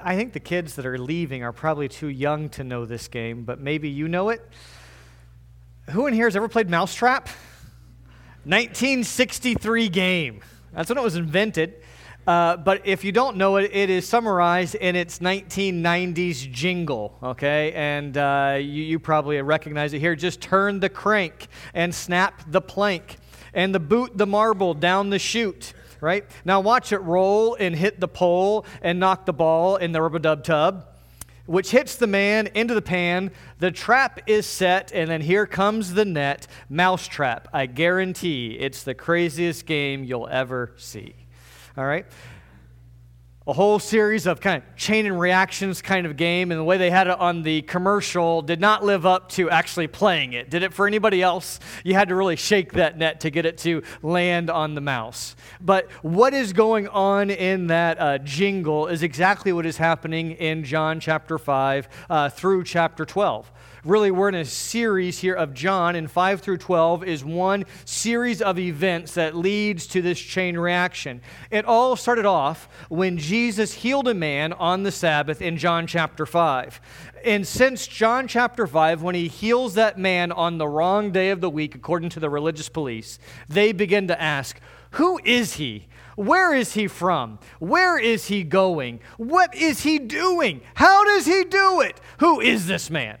I think the kids that are leaving are probably too young to know this game, but maybe you know it. Who in here has ever played Mousetrap? 1963 game. That's when it was invented. Uh, but if you don't know it, it is summarized in its 1990s jingle, okay? And uh, you, you probably recognize it here. Just turn the crank and snap the plank and the boot the marble down the chute, right? Now watch it roll and hit the pole and knock the ball in the rubber dub tub which hits the man into the pan. The trap is set, and then here comes the net. Mousetrap. I guarantee it's the craziest game you'll ever see. All right? A whole series of kind of chain and reactions kind of game, and the way they had it on the commercial did not live up to actually playing it. Did it for anybody else? You had to really shake that net to get it to land on the mouse. But what is going on in that uh, jingle is exactly what is happening in John chapter 5 uh, through chapter 12 really, we're in a series here of John, and 5 through 12 is one series of events that leads to this chain reaction. It all started off when Jesus healed a man on the Sabbath in John chapter 5. And since John chapter 5, when he heals that man on the wrong day of the week, according to the religious police, they begin to ask, Who is he? Where is he from? Where is he going? What is he doing? How does he do it? Who is this man?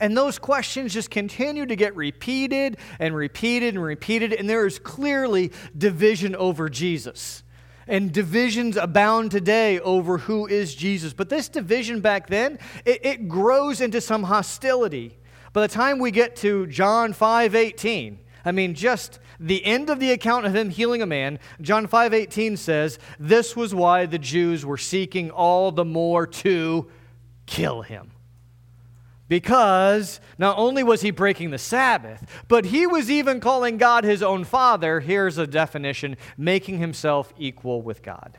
And those questions just continue to get repeated and repeated and repeated, and there is clearly division over Jesus. And divisions abound today over who is Jesus. But this division back then, it, it grows into some hostility. By the time we get to John 5 18, I mean, just the end of the account of him healing a man, John 5:18 says, "This was why the Jews were seeking all the more to kill him." Because not only was he breaking the Sabbath, but he was even calling God his own father. Here's a definition making himself equal with God.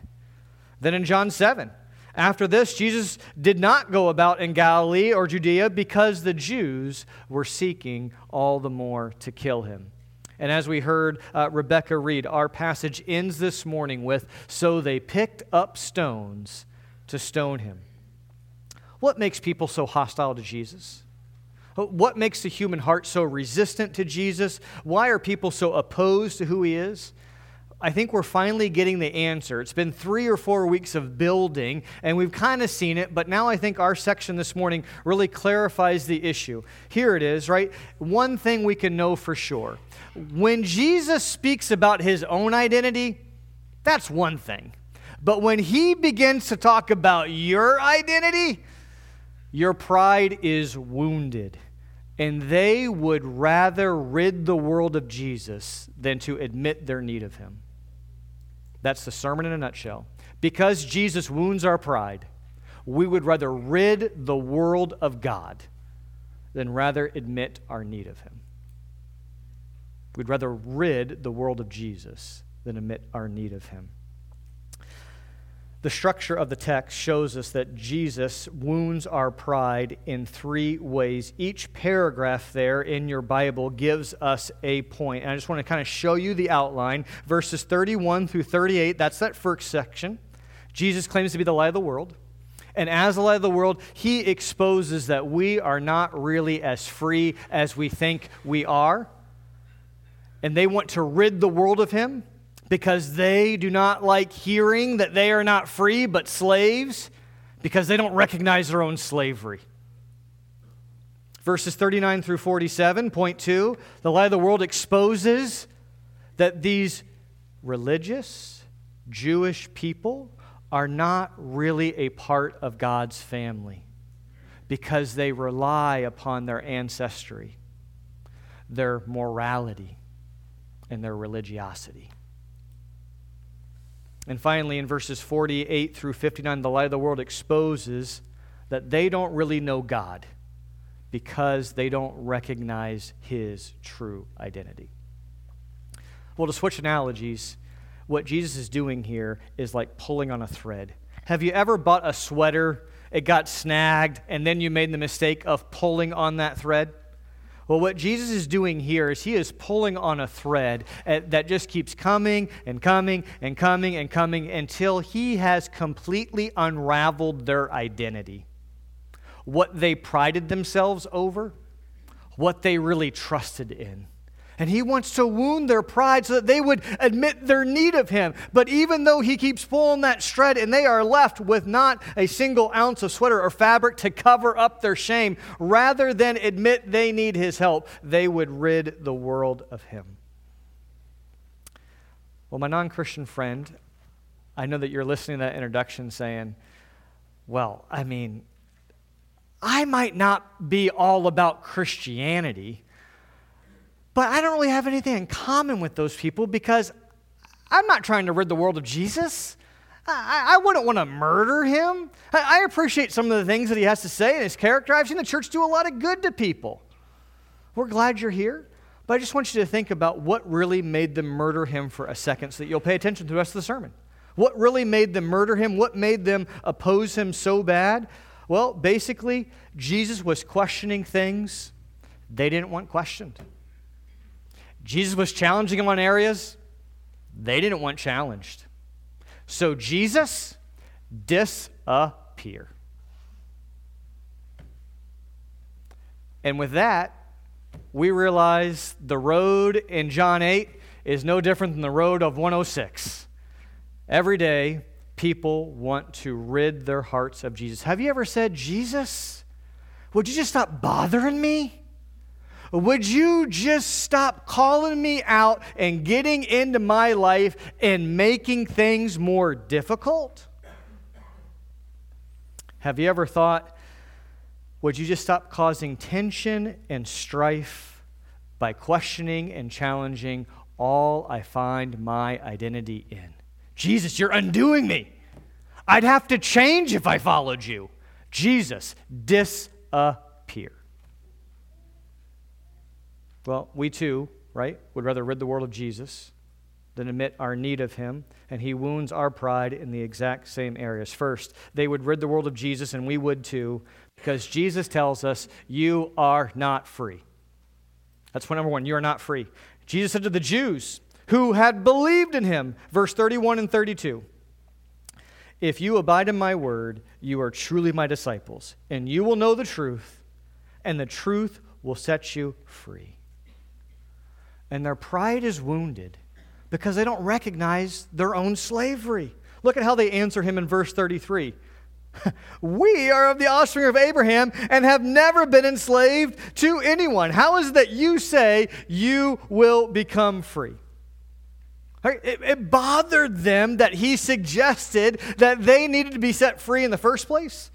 Then in John 7, after this, Jesus did not go about in Galilee or Judea because the Jews were seeking all the more to kill him. And as we heard uh, Rebecca read, our passage ends this morning with So they picked up stones to stone him. What makes people so hostile to Jesus? Uh, what makes the human heart so resistant to Jesus? Why are people so opposed to who he is? I think we're finally getting the answer. It's been three or four weeks of building, and we've kind of seen it, but now I think our section this morning really clarifies the issue. Here it is, right? One thing we can know for sure when Jesus speaks about his own identity, that's one thing. But when he begins to talk about your identity, your pride is wounded, and they would rather rid the world of Jesus than to admit their need of him. That's the sermon in a nutshell. Because Jesus wounds our pride, we would rather rid the world of God than rather admit our need of him. We'd rather rid the world of Jesus than admit our need of him the structure of the text shows us that Jesus wounds our pride in three ways. Each paragraph there in your Bible gives us a point. And I just want to kind of show you the outline. Verses 31 through 38, that's that first section. Jesus claims to be the light of the world. And as the light of the world, he exposes that we are not really as free as we think we are. And they want to rid the world of him because they do not like hearing that they are not free but slaves because they don't recognize their own slavery. Verses 39 through 47, point two, the light of the world exposes that these religious Jewish people are not really a part of God's family because they rely upon their ancestry, their morality, and their religiosity. And finally, in verses 48 through 59, the light of the world exposes that they don't really know God because they don't recognize his true identity. Well, to switch analogies, what Jesus is doing here is like pulling on a thread. Have you ever bought a sweater, it got snagged, and then you made the mistake of pulling on that thread? Well, what Jesus is doing here is he is pulling on a thread uh, that just keeps coming and coming and coming and coming until he has completely unraveled their identity. What they prided themselves over, what they really trusted in. And he wants to wound their pride so that they would admit their need of him. But even though he keeps pulling that shred and they are left with not a single ounce of sweater or fabric to cover up their shame, rather than admit they need his help, they would rid the world of him. Well, my non Christian friend, I know that you're listening to that introduction saying, well, I mean, I might not be all about Christianity. But I don't really have anything in common with those people because I'm not trying to rid the world of Jesus. I, I wouldn't want to murder him. I, I appreciate some of the things that he has to say and his character. I've seen the church do a lot of good to people. We're glad you're here. But I just want you to think about what really made them murder him for a second so that you'll pay attention to the rest of the sermon. What really made them murder him? What made them oppose him so bad? Well, basically, Jesus was questioning things they didn't want questioned. Jesus was challenging them on areas they didn't want challenged. So Jesus disappear. And with that, we realize the road in John 8 is no different than the road of 106. Every day, people want to rid their hearts of Jesus. Have you ever said, Jesus, would you just stop bothering me? Would you just stop calling me out and getting into my life and making things more difficult? Have you ever thought, would you just stop causing tension and strife by questioning and challenging all I find my identity in? Jesus, you're undoing me. I'd have to change if I followed you. Jesus, disappear. Well, we too, right, would rather rid the world of Jesus than admit our need of him, and he wounds our pride in the exact same areas. First, they would rid the world of Jesus, and we would too, because Jesus tells us, You are not free. That's point number one. You are not free. Jesus said to the Jews who had believed in him, verse 31 and 32, If you abide in my word, you are truly my disciples, and you will know the truth, and the truth will set you free and their pride is wounded because they don't recognize their own slavery. Look at how they answer him in verse 33. we are of the offspring of Abraham and have never been enslaved to anyone. How is it that you say you will become free? It, it bothered them that he suggested that they needed to be set free in the first place.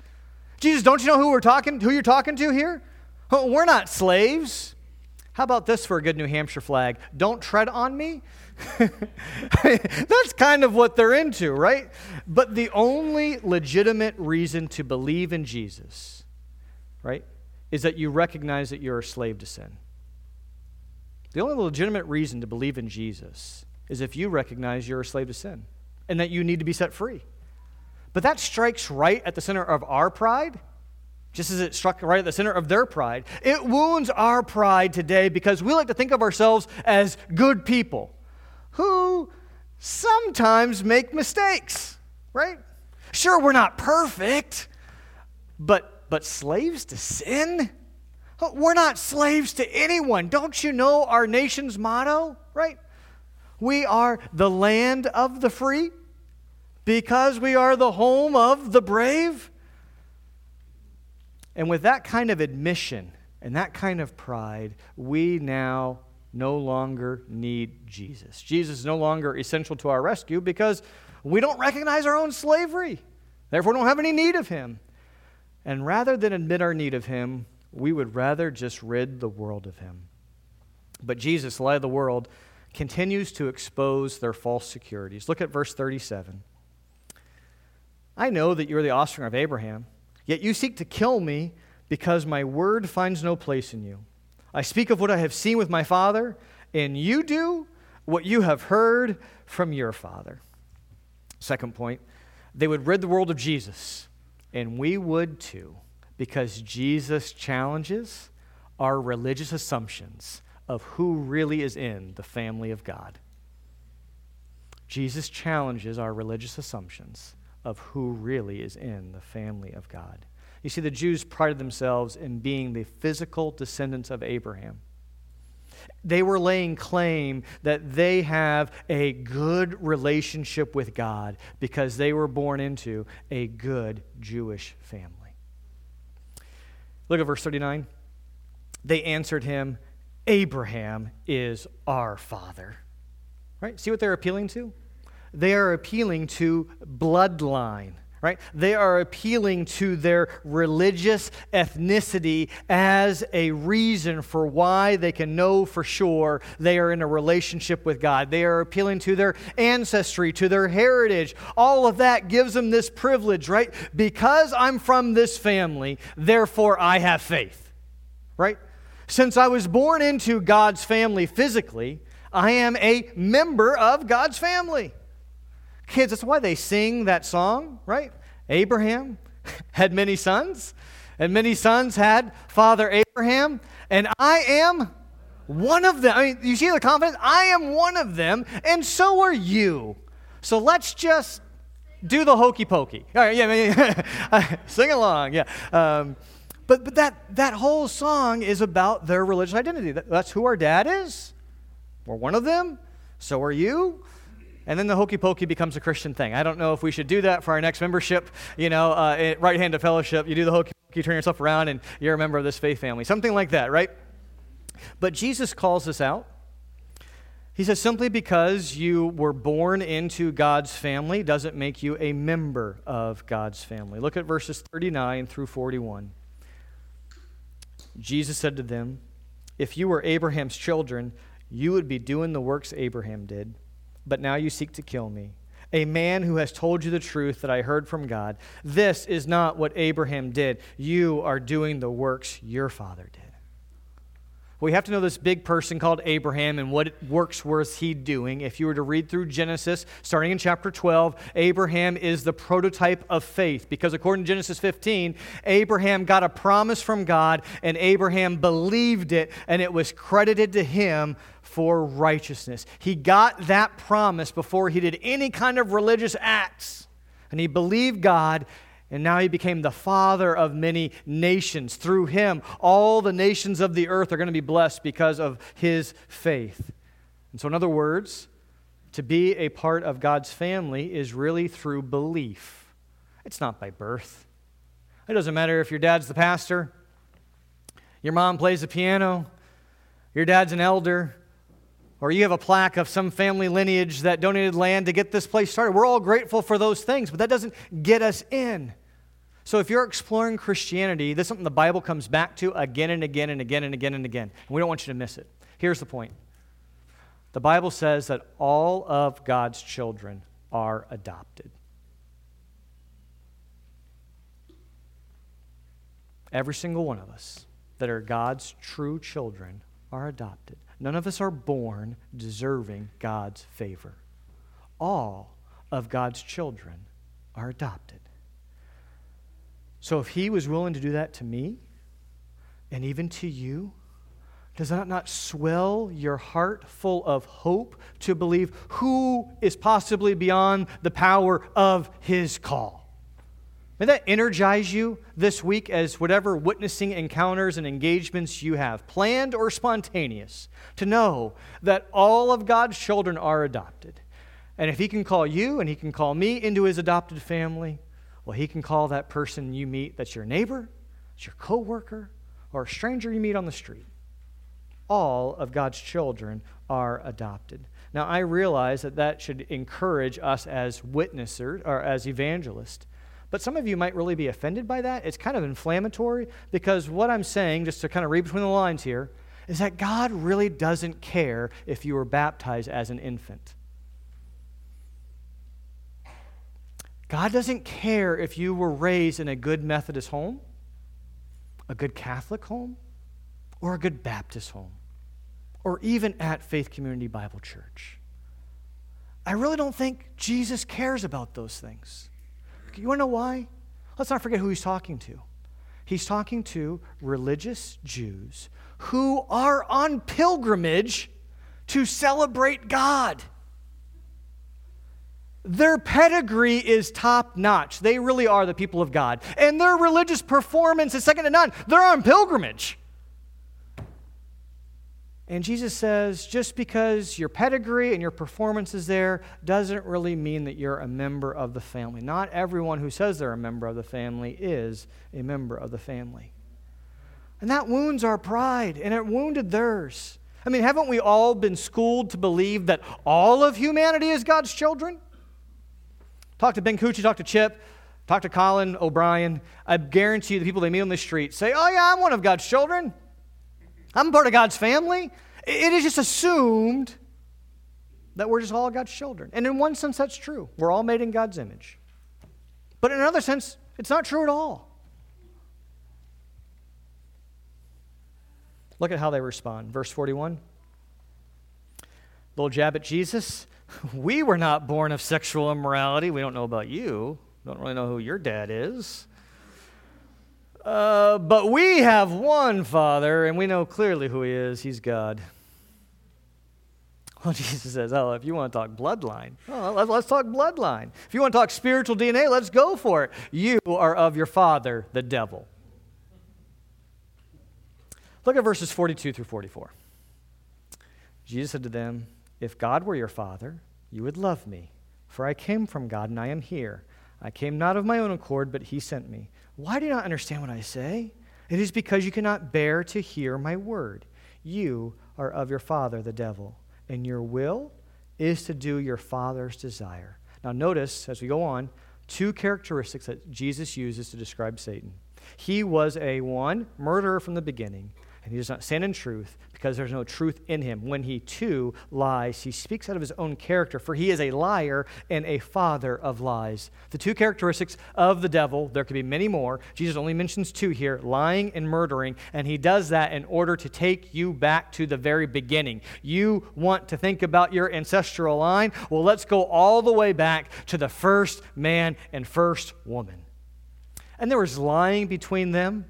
Jesus, don't you know who we're talking, who you're talking to here? We're not slaves. How about this for a good New Hampshire flag? Don't tread on me. That's kind of what they're into, right? But the only legitimate reason to believe in Jesus, right, is that you recognize that you're a slave to sin. The only legitimate reason to believe in Jesus is if you recognize you're a slave to sin and that you need to be set free. But that strikes right at the center of our pride just as it struck right at the center of their pride. It wounds our pride today because we like to think of ourselves as good people who sometimes make mistakes, right? Sure, we're not perfect, but, but slaves to sin? We're not slaves to anyone. Don't you know our nation's motto, right? We are the land of the free because we are the home of the brave. And with that kind of admission and that kind of pride, we now no longer need Jesus. Jesus is no longer essential to our rescue because we don't recognize our own slavery. Therefore, we don't have any need of him. And rather than admit our need of him, we would rather just rid the world of him. But Jesus, light of the world, continues to expose their false securities. Look at verse 37. I know that you're the offspring of Abraham. Yet you seek to kill me because my word finds no place in you. I speak of what I have seen with my father, and you do what you have heard from your father. Second point, they would rid the world of Jesus, and we would too, because Jesus challenges our religious assumptions of who really is in the family of God. Jesus challenges our religious assumptions of who really is in the family of God. You see, the Jews prided themselves in being the physical descendants of Abraham. They were laying claim that they have a good relationship with God because they were born into a good Jewish family. Look at verse 39. They answered him, Abraham is our father. Right? See what they're appealing to? They are appealing to bloodline right? They are appealing to their religious ethnicity as a reason for why they can know for sure they are in a relationship with God. They are appealing to their ancestry, to their heritage. All of that gives them this privilege, right? Because I'm from this family, therefore I have faith, right? Since I was born into God's family physically, I am a member of God's family. Kids, that's why they sing that song, right? Abraham had many sons, and many sons had Father Abraham, and I am one of them. I mean, you see the confidence? I am one of them, and so are you. So let's just do the hokey pokey. All right, yeah, sing along, yeah. Um, but but that, that whole song is about their religious identity. That's who our dad is. We're one of them. So are you. And then the hokey pokey becomes a Christian thing. I don't know if we should do that for our next membership. You know, uh, right hand of fellowship, you do the hokey pokey, turn yourself around, and you're a member of this faith family. Something like that, right? But Jesus calls us out. He says, simply because you were born into God's family doesn't make you a member of God's family. Look at verses 39 through 41. Jesus said to them, If you were Abraham's children, you would be doing the works Abraham did but now you seek to kill me. A man who has told you the truth that I heard from God. This is not what Abraham did. You are doing the works your father did. We have to know this big person called Abraham and what works was he doing. If you were to read through Genesis, starting in chapter 12, Abraham is the prototype of faith because according to Genesis 15, Abraham got a promise from God and Abraham believed it and it was credited to him for righteousness. He got that promise before he did any kind of religious acts. And he believed God, and now he became the father of many nations. Through him, all the nations of the earth are going to be blessed because of his faith. And so, in other words, to be a part of God's family is really through belief, it's not by birth. It doesn't matter if your dad's the pastor, your mom plays the piano, your dad's an elder, or you have a plaque of some family lineage that donated land to get this place started. We're all grateful for those things, but that doesn't get us in. So if you're exploring Christianity, this is something the Bible comes back to again and again and again and again and again. And we don't want you to miss it. Here's the point the Bible says that all of God's children are adopted. Every single one of us that are God's true children are adopted. None of us are born deserving God's favor. All of God's children are adopted. So if He was willing to do that to me, and even to you, does that not swell your heart full of hope to believe who is possibly beyond the power of His call? May that energize you this week as whatever witnessing encounters and engagements you have, planned or spontaneous, to know that all of God's children are adopted. And if He can call you and He can call me into His adopted family, well, He can call that person you meet that's your neighbor, it's your coworker, or a stranger you meet on the street. All of God's children are adopted. Now, I realize that that should encourage us as witnessers or as evangelists but some of you might really be offended by that. It's kind of inflammatory because what I'm saying, just to kind of read between the lines here, is that God really doesn't care if you were baptized as an infant. God doesn't care if you were raised in a good Methodist home, a good Catholic home, or a good Baptist home, or even at Faith Community Bible Church. I really don't think Jesus cares about those things. You want to know why? Let's not forget who he's talking to. He's talking to religious Jews who are on pilgrimage to celebrate God. Their pedigree is top notch. They really are the people of God. And their religious performance is second to none. They're on pilgrimage. And Jesus says, just because your pedigree and your performance is there doesn't really mean that you're a member of the family. Not everyone who says they're a member of the family is a member of the family. And that wounds our pride, and it wounded theirs. I mean, haven't we all been schooled to believe that all of humanity is God's children? Talk to Ben Cucci, talk to Chip, talk to Colin O'Brien. I guarantee you the people they meet on the street say, Oh, yeah, I'm one of God's children. I'm part of God's family. It is just assumed that we're just all God's children. And in one sense, that's true. We're all made in God's image. But in another sense, it's not true at all. Look at how they respond. Verse 41. Little jab at Jesus. We were not born of sexual immorality. We don't know about you. Don't really know who your dad is. Uh, but we have one Father, and we know clearly who He is. He's God. Well, Jesus says, Oh, if you want to talk bloodline, oh, let's, let's talk bloodline. If you want to talk spiritual DNA, let's go for it. You are of your father, the devil. Look at verses 42 through 44. Jesus said to them, If God were your father, you would love me, for I came from God and I am here. I came not of my own accord, but he sent me. Why do you not understand what I say? It is because you cannot bear to hear my word. You are of your father, the devil, and your will is to do your father's desire. Now, notice as we go on, two characteristics that Jesus uses to describe Satan. He was a one, murderer from the beginning, and he does not stand in truth because there's no truth in him. When he too lies, he speaks out of his own character, for he is a liar and a father of lies. The two characteristics of the devil, there could be many more. Jesus only mentions two here lying and murdering, and he does that in order to take you back to the very beginning. You want to think about your ancestral line? Well, let's go all the way back to the first man and first woman. And there was lying between them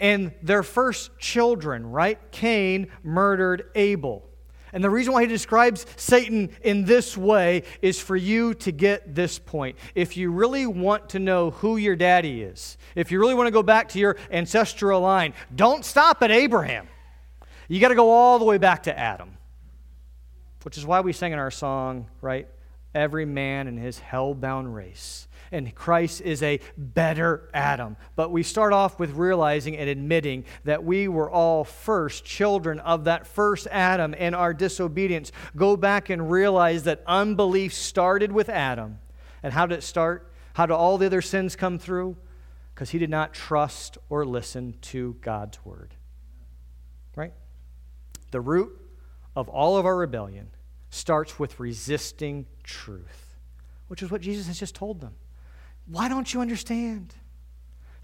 and their first children, right? Cain murdered Abel. And the reason why he describes Satan in this way is for you to get this point. If you really want to know who your daddy is, if you really want to go back to your ancestral line, don't stop at Abraham. You got to go all the way back to Adam, which is why we sang in our song, right? Every man in his hell bound race and Christ is a better Adam. But we start off with realizing and admitting that we were all first children of that first Adam and our disobedience. Go back and realize that unbelief started with Adam. And how did it start? How did all the other sins come through? Because he did not trust or listen to God's word. Right? The root of all of our rebellion starts with resisting truth, which is what Jesus has just told them. Why don't you understand?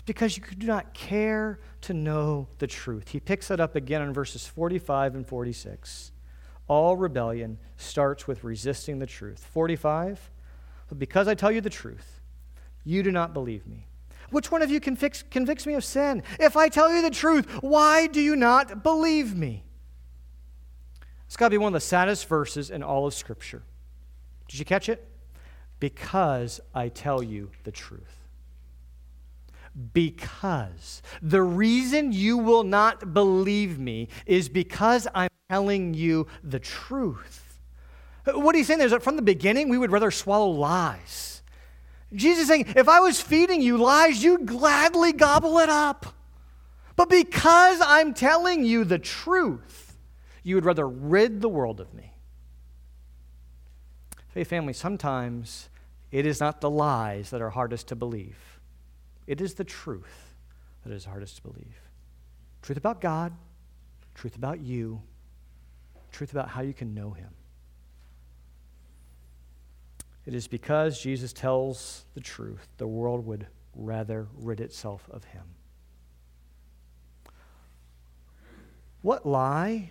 Because you do not care to know the truth. He picks it up again in verses 45 and 46. All rebellion starts with resisting the truth. 45, but because I tell you the truth, you do not believe me. Which one of you convicts, convicts me of sin? If I tell you the truth, why do you not believe me? It's got to be one of the saddest verses in all of Scripture. Did you catch it? Because I tell you the truth. Because. The reason you will not believe me is because I'm telling you the truth. What he's saying there is that from the beginning, we would rather swallow lies. Jesus is saying, if I was feeding you lies, you'd gladly gobble it up. But because I'm telling you the truth, you would rather rid the world of me. Hey, family, sometimes it is not the lies that are hardest to believe, it is the truth that is hardest to believe. Truth about God, truth about you, truth about how you can know Him. It is because Jesus tells the truth, the world would rather rid itself of Him. What lie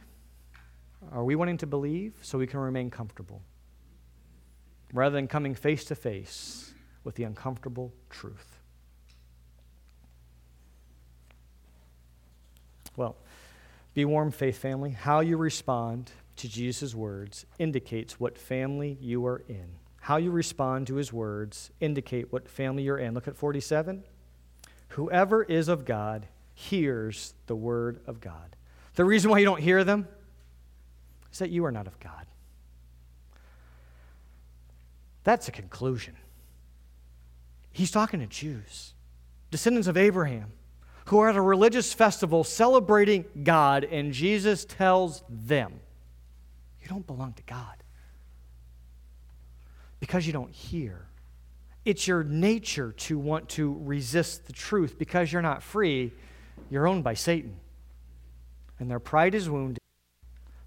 are we wanting to believe so we can remain comfortable? rather than coming face to face with the uncomfortable truth. Well, be warm, faith family. How you respond to Jesus' words indicates what family you are in. How you respond to his words indicate what family you're in. Look at 47. Whoever is of God hears the word of God. The reason why you don't hear them is that you are not of God. That's a conclusion. He's talking to Jews, descendants of Abraham, who are at a religious festival celebrating God, and Jesus tells them, You don't belong to God because you don't hear. It's your nature to want to resist the truth because you're not free. You're owned by Satan. And their pride is wounded,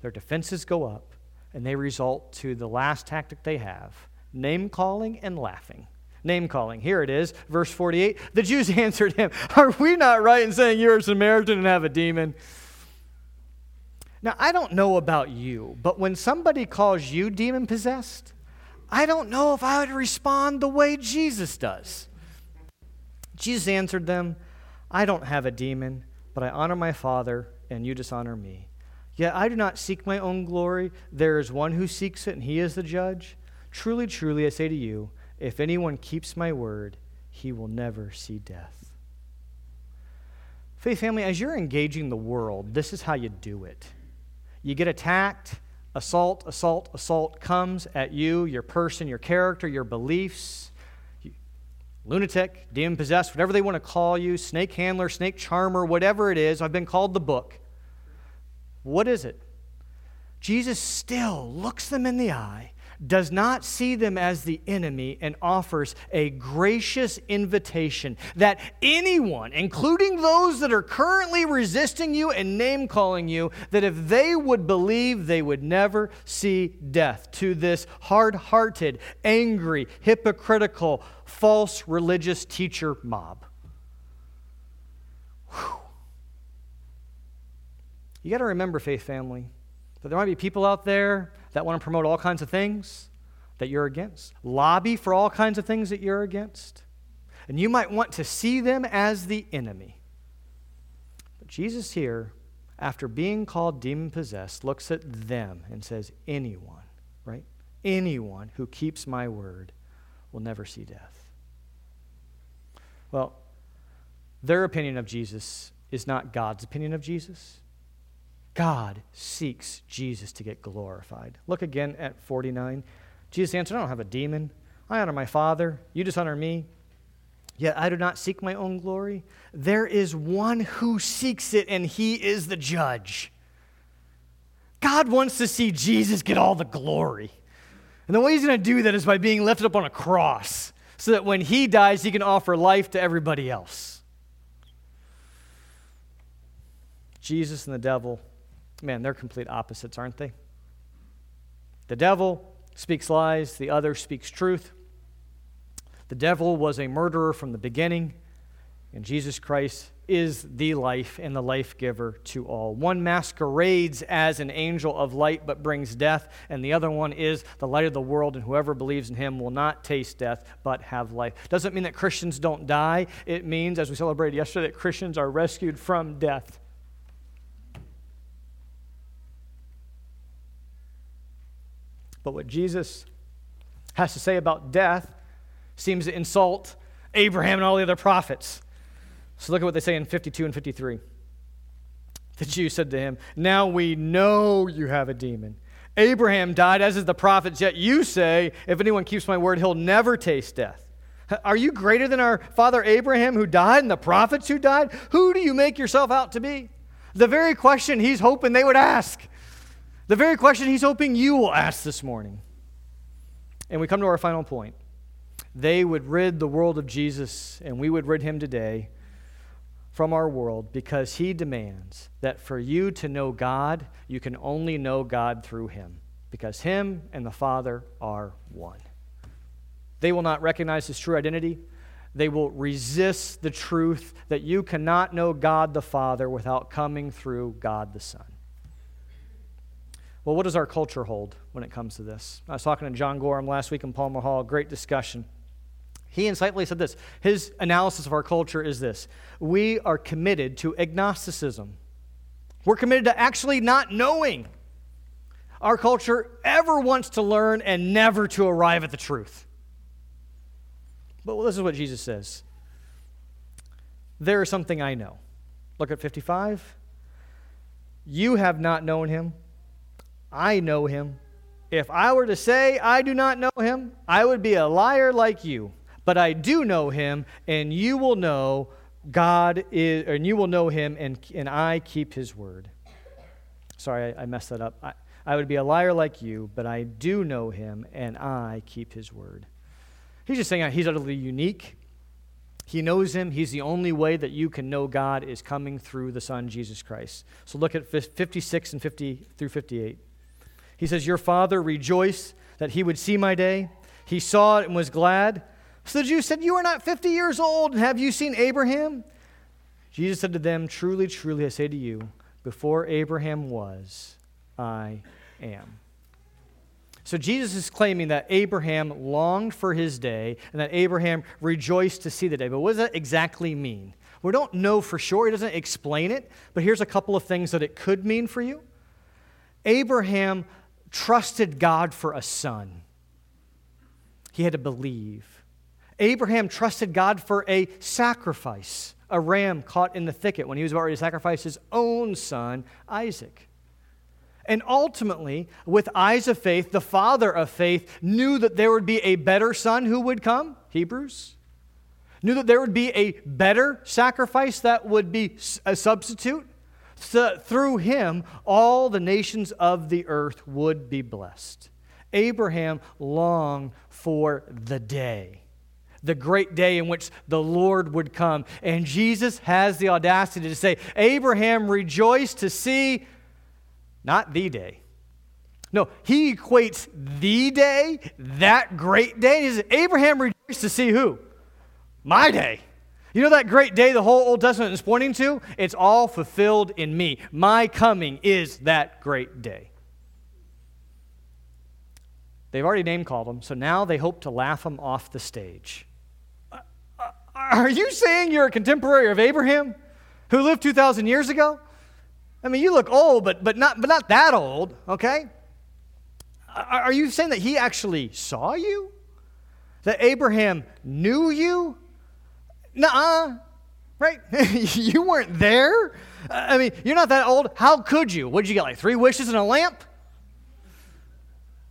their defenses go up, and they result to the last tactic they have name calling and laughing. Name calling. Here it is, verse 48. The Jews answered him, Are we not right in saying you're a Samaritan and have a demon? Now, I don't know about you, but when somebody calls you demon possessed, I don't know if I would respond the way Jesus does. Jesus answered them, I don't have a demon, but I honor my Father, and you dishonor me. Yet I do not seek my own glory. There is one who seeks it, and he is the judge. Truly, truly, I say to you, if anyone keeps my word, he will never see death. Faith family, as you're engaging the world, this is how you do it. You get attacked, assault, assault, assault comes at you, your person, your character, your beliefs. lunatic, demon possessed, whatever they want to call you, snake handler, snake charmer, whatever it is. I've been called the book. What is it? Jesus still looks them in the eye does not see them as the enemy and offers a gracious invitation that anyone, including those that are currently resisting you and name calling you, that if they would believe, they would never see death. To this hard hearted, angry, hypocritical, false religious teacher mob. Whew. You got to remember, faith family, that there might be people out there that want to promote all kinds of things that you're against, lobby for all kinds of things that you're against. And you might want to see them as the enemy. But Jesus here, after being called demon possessed, looks at them and says, Anyone, right? Anyone who keeps my word will never see death. Well, their opinion of Jesus is not God's opinion of Jesus. God seeks Jesus to get glorified. Look again at 49. Jesus answered, I don't have a demon. I honor my Father. You dishonor me. Yet I do not seek my own glory. There is one who seeks it, and he is the judge. God wants to see Jesus get all the glory. And the way he's going to do that is by being lifted up on a cross so that when he dies, he can offer life to everybody else. Jesus and the devil Man, they're complete opposites, aren't they? The devil speaks lies, the other speaks truth. The devil was a murderer from the beginning, and Jesus Christ is the life and the life giver to all. One masquerades as an angel of light but brings death, and the other one is the light of the world, and whoever believes in him will not taste death but have life. Doesn't mean that Christians don't die. It means, as we celebrated yesterday, that Christians are rescued from death. But what Jesus has to say about death seems to insult Abraham and all the other prophets. So look at what they say in 52 and 53. The Jews said to him, Now we know you have a demon. Abraham died, as is the prophets, yet you say, If anyone keeps my word, he'll never taste death. Are you greater than our father Abraham who died and the prophets who died? Who do you make yourself out to be? The very question he's hoping they would ask. The very question he's hoping you will ask this morning. And we come to our final point. They would rid the world of Jesus, and we would rid him today from our world because he demands that for you to know God, you can only know God through him because him and the Father are one. They will not recognize his true identity. They will resist the truth that you cannot know God the Father without coming through God the Son. Well, what does our culture hold when it comes to this? I was talking to John Gorham last week in Palmer Hall, great discussion. He insightfully said this. His analysis of our culture is this We are committed to agnosticism. We're committed to actually not knowing. Our culture ever wants to learn and never to arrive at the truth. But this is what Jesus says There is something I know. Look at 55. You have not known him. I know him. If I were to say I do not know him, I would be a liar like you. But I do know him, and you will know God is, and you will know him, and, and I keep his word. Sorry, I, I messed that up. I, I would be a liar like you, but I do know him, and I keep his word. He's just saying he's utterly unique. He knows him. He's the only way that you can know God is coming through the Son, Jesus Christ. So look at 56 and 50 through 58. He says, Your father rejoiced that he would see my day. He saw it and was glad. So the Jews said, You are not 50 years old, and have you seen Abraham? Jesus said to them, Truly, truly, I say to you, before Abraham was, I am. So Jesus is claiming that Abraham longed for his day and that Abraham rejoiced to see the day. But what does that exactly mean? We don't know for sure. He doesn't explain it, but here's a couple of things that it could mean for you. Abraham trusted God for a son, he had to believe. Abraham trusted God for a sacrifice, a ram caught in the thicket when he was about ready to sacrifice his own son, Isaac. And ultimately, with eyes of faith, the father of faith knew that there would be a better son who would come, Hebrews. Knew that there would be a better sacrifice that would be a substitute. So through him, all the nations of the earth would be blessed. Abraham longed for the day, the great day in which the Lord would come. And Jesus has the audacity to say, Abraham rejoiced to see not the day. No, he equates the day, that great day. He says, Abraham rejoiced to see who? My day. You know that great day the whole Old Testament is pointing to? It's all fulfilled in me. My coming is that great day. They've already name called him, so now they hope to laugh him off the stage. Uh, uh, are you saying you're a contemporary of Abraham who lived 2,000 years ago? I mean, you look old, but, but, not, but not that old, okay? Are you saying that he actually saw you? That Abraham knew you? Nuh right? you weren't there. I mean, you're not that old. How could you? What did you get, like three wishes and a lamp?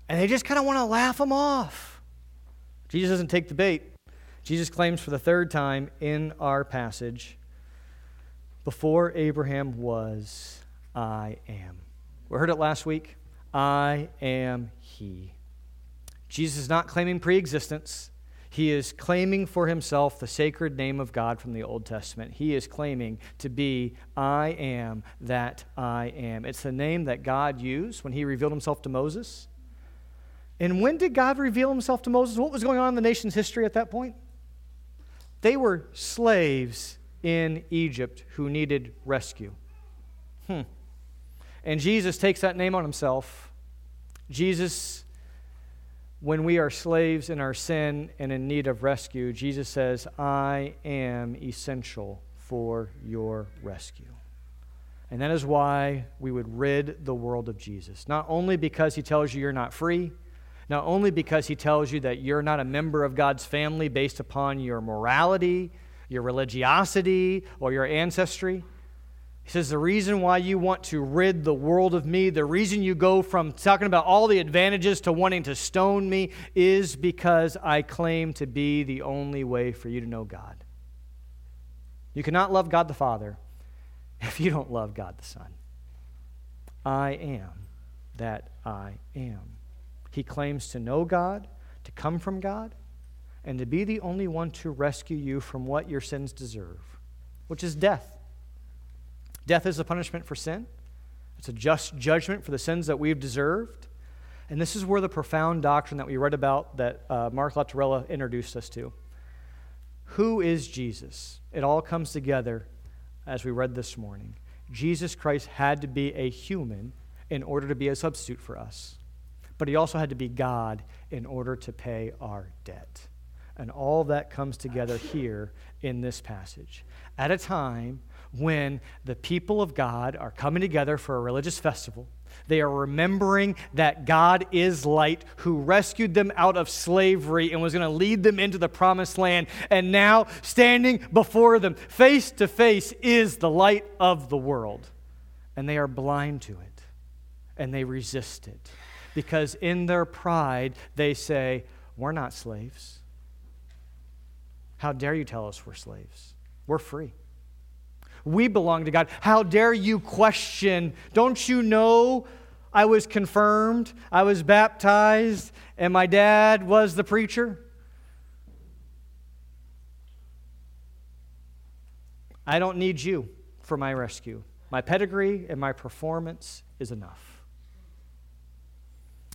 And they just kind of want to laugh them off. Jesus doesn't take the bait. Jesus claims for the third time in our passage Before Abraham was, I am. We heard it last week. I am He. Jesus is not claiming pre existence. He is claiming for himself the sacred name of God from the Old Testament. He is claiming to be, I am that I am. It's the name that God used when he revealed himself to Moses. And when did God reveal himself to Moses? What was going on in the nation's history at that point? They were slaves in Egypt who needed rescue. Hmm. And Jesus takes that name on himself. Jesus when we are slaves in our sin and in need of rescue, Jesus says, I am essential for your rescue. And that is why we would rid the world of Jesus. Not only because he tells you you're not free, not only because he tells you that you're not a member of God's family based upon your morality, your religiosity, or your ancestry, he says, The reason why you want to rid the world of me, the reason you go from talking about all the advantages to wanting to stone me, is because I claim to be the only way for you to know God. You cannot love God the Father if you don't love God the Son. I am that I am. He claims to know God, to come from God, and to be the only one to rescue you from what your sins deserve, which is death. Death is a punishment for sin, it's a just judgment for the sins that we've deserved. And this is where the profound doctrine that we read about that uh, Mark Lottarella introduced us to. Who is Jesus? It all comes together as we read this morning. Jesus Christ had to be a human in order to be a substitute for us, but he also had to be God in order to pay our debt. And all that comes together here in this passage. At a time when the people of God are coming together for a religious festival. They are remembering that God is light, who rescued them out of slavery and was going to lead them into the promised land. And now, standing before them, face to face, is the light of the world. And they are blind to it, and they resist it. Because in their pride, they say, We're not slaves. How dare you tell us we're slaves? We're free. We belong to God. How dare you question? Don't you know I was confirmed, I was baptized, and my dad was the preacher? I don't need you for my rescue. My pedigree and my performance is enough.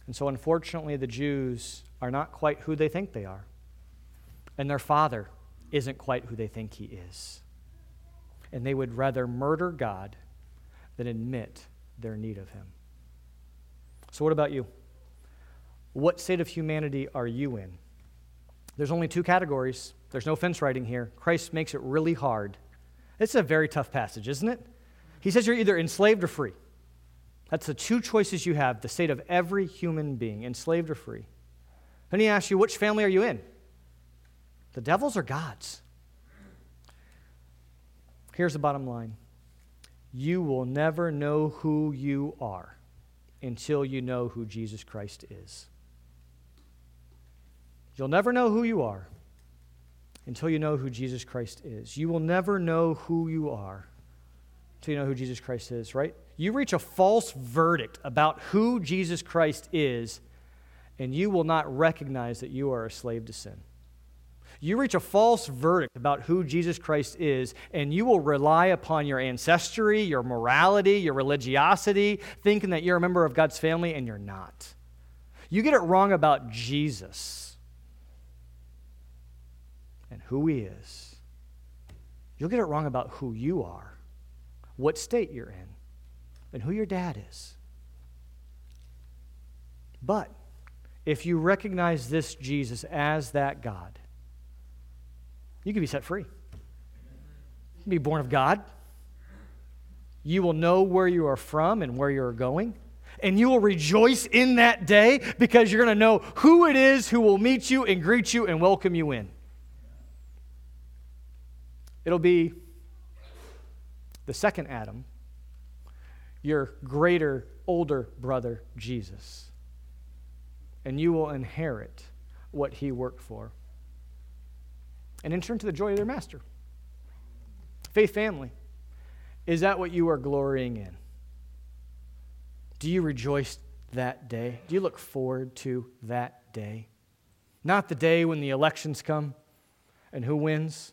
And so, unfortunately, the Jews are not quite who they think they are. And their father isn't quite who they think he is and they would rather murder God than admit their need of Him. So, what about you? What state of humanity are you in? There's only two categories. There's no fence writing here. Christ makes it really hard. It's a very tough passage, isn't it? He says you're either enslaved or free. That's the two choices you have the state of every human being, enslaved or free. Then he asks you, which family are you in? The devil's or God's? Here's the bottom line you will never know who you are until you know who Jesus Christ is. You'll never know who you are until you know who Jesus Christ is. You will never know who you are until you know who Jesus Christ is, right? You reach a false verdict about who Jesus Christ is, and you will not recognize that you are a slave to sin. You reach a false verdict about who Jesus Christ is, and you will rely upon your ancestry, your morality, your religiosity, thinking that you're a member of God's family, and you're not. You get it wrong about Jesus and who he is. You'll get it wrong about who you are, what state you're in, and who your dad is. But if you recognize this Jesus as that God, you can be set free. You can be born of God. You will know where you are from and where you are going. And you will rejoice in that day because you're going to know who it is who will meet you and greet you and welcome you in. It'll be the second Adam, your greater, older brother, Jesus. And you will inherit what he worked for and enter into the joy of their master. Faith family, is that what you are glorying in? Do you rejoice that day? Do you look forward to that day? Not the day when the elections come and who wins.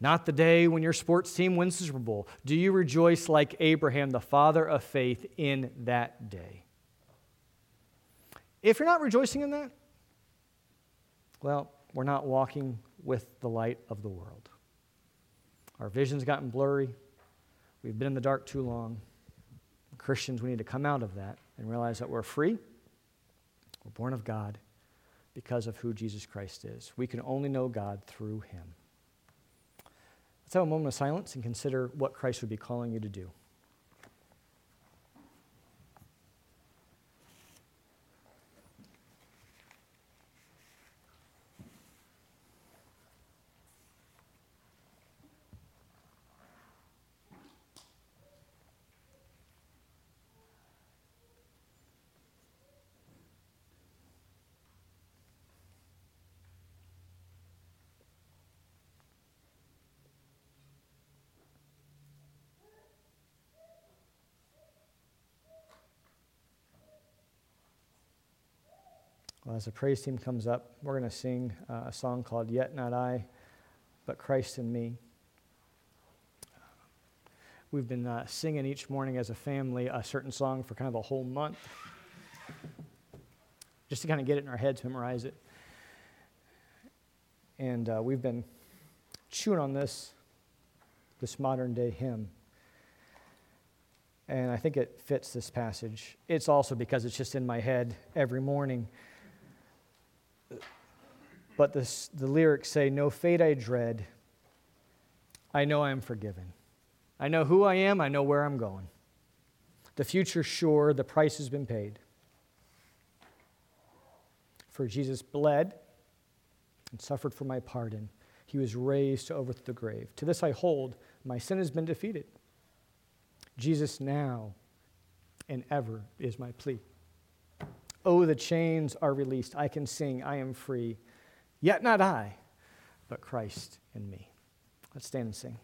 Not the day when your sports team wins the Super Bowl. Do you rejoice like Abraham, the father of faith, in that day? If you're not rejoicing in that, well, we're not walking with the light of the world. Our vision's gotten blurry. We've been in the dark too long. Christians, we need to come out of that and realize that we're free. We're born of God because of who Jesus Christ is. We can only know God through him. Let's have a moment of silence and consider what Christ would be calling you to do. As the praise team comes up, we're going to sing uh, a song called Yet Not I, but Christ in Me. We've been uh, singing each morning as a family a certain song for kind of a whole month, just to kind of get it in our heads, memorize it. And uh, we've been chewing on this, this modern day hymn. And I think it fits this passage. It's also because it's just in my head every morning. But the lyrics say, No fate I dread, I know I am forgiven. I know who I am, I know where I'm going. The future sure, the price has been paid. For Jesus bled and suffered for my pardon. He was raised to overthrow the grave. To this I hold, my sin has been defeated. Jesus now and ever is my plea. Oh, the chains are released. I can sing, I am free. Yet not I, but Christ in me. Let's stand and sing.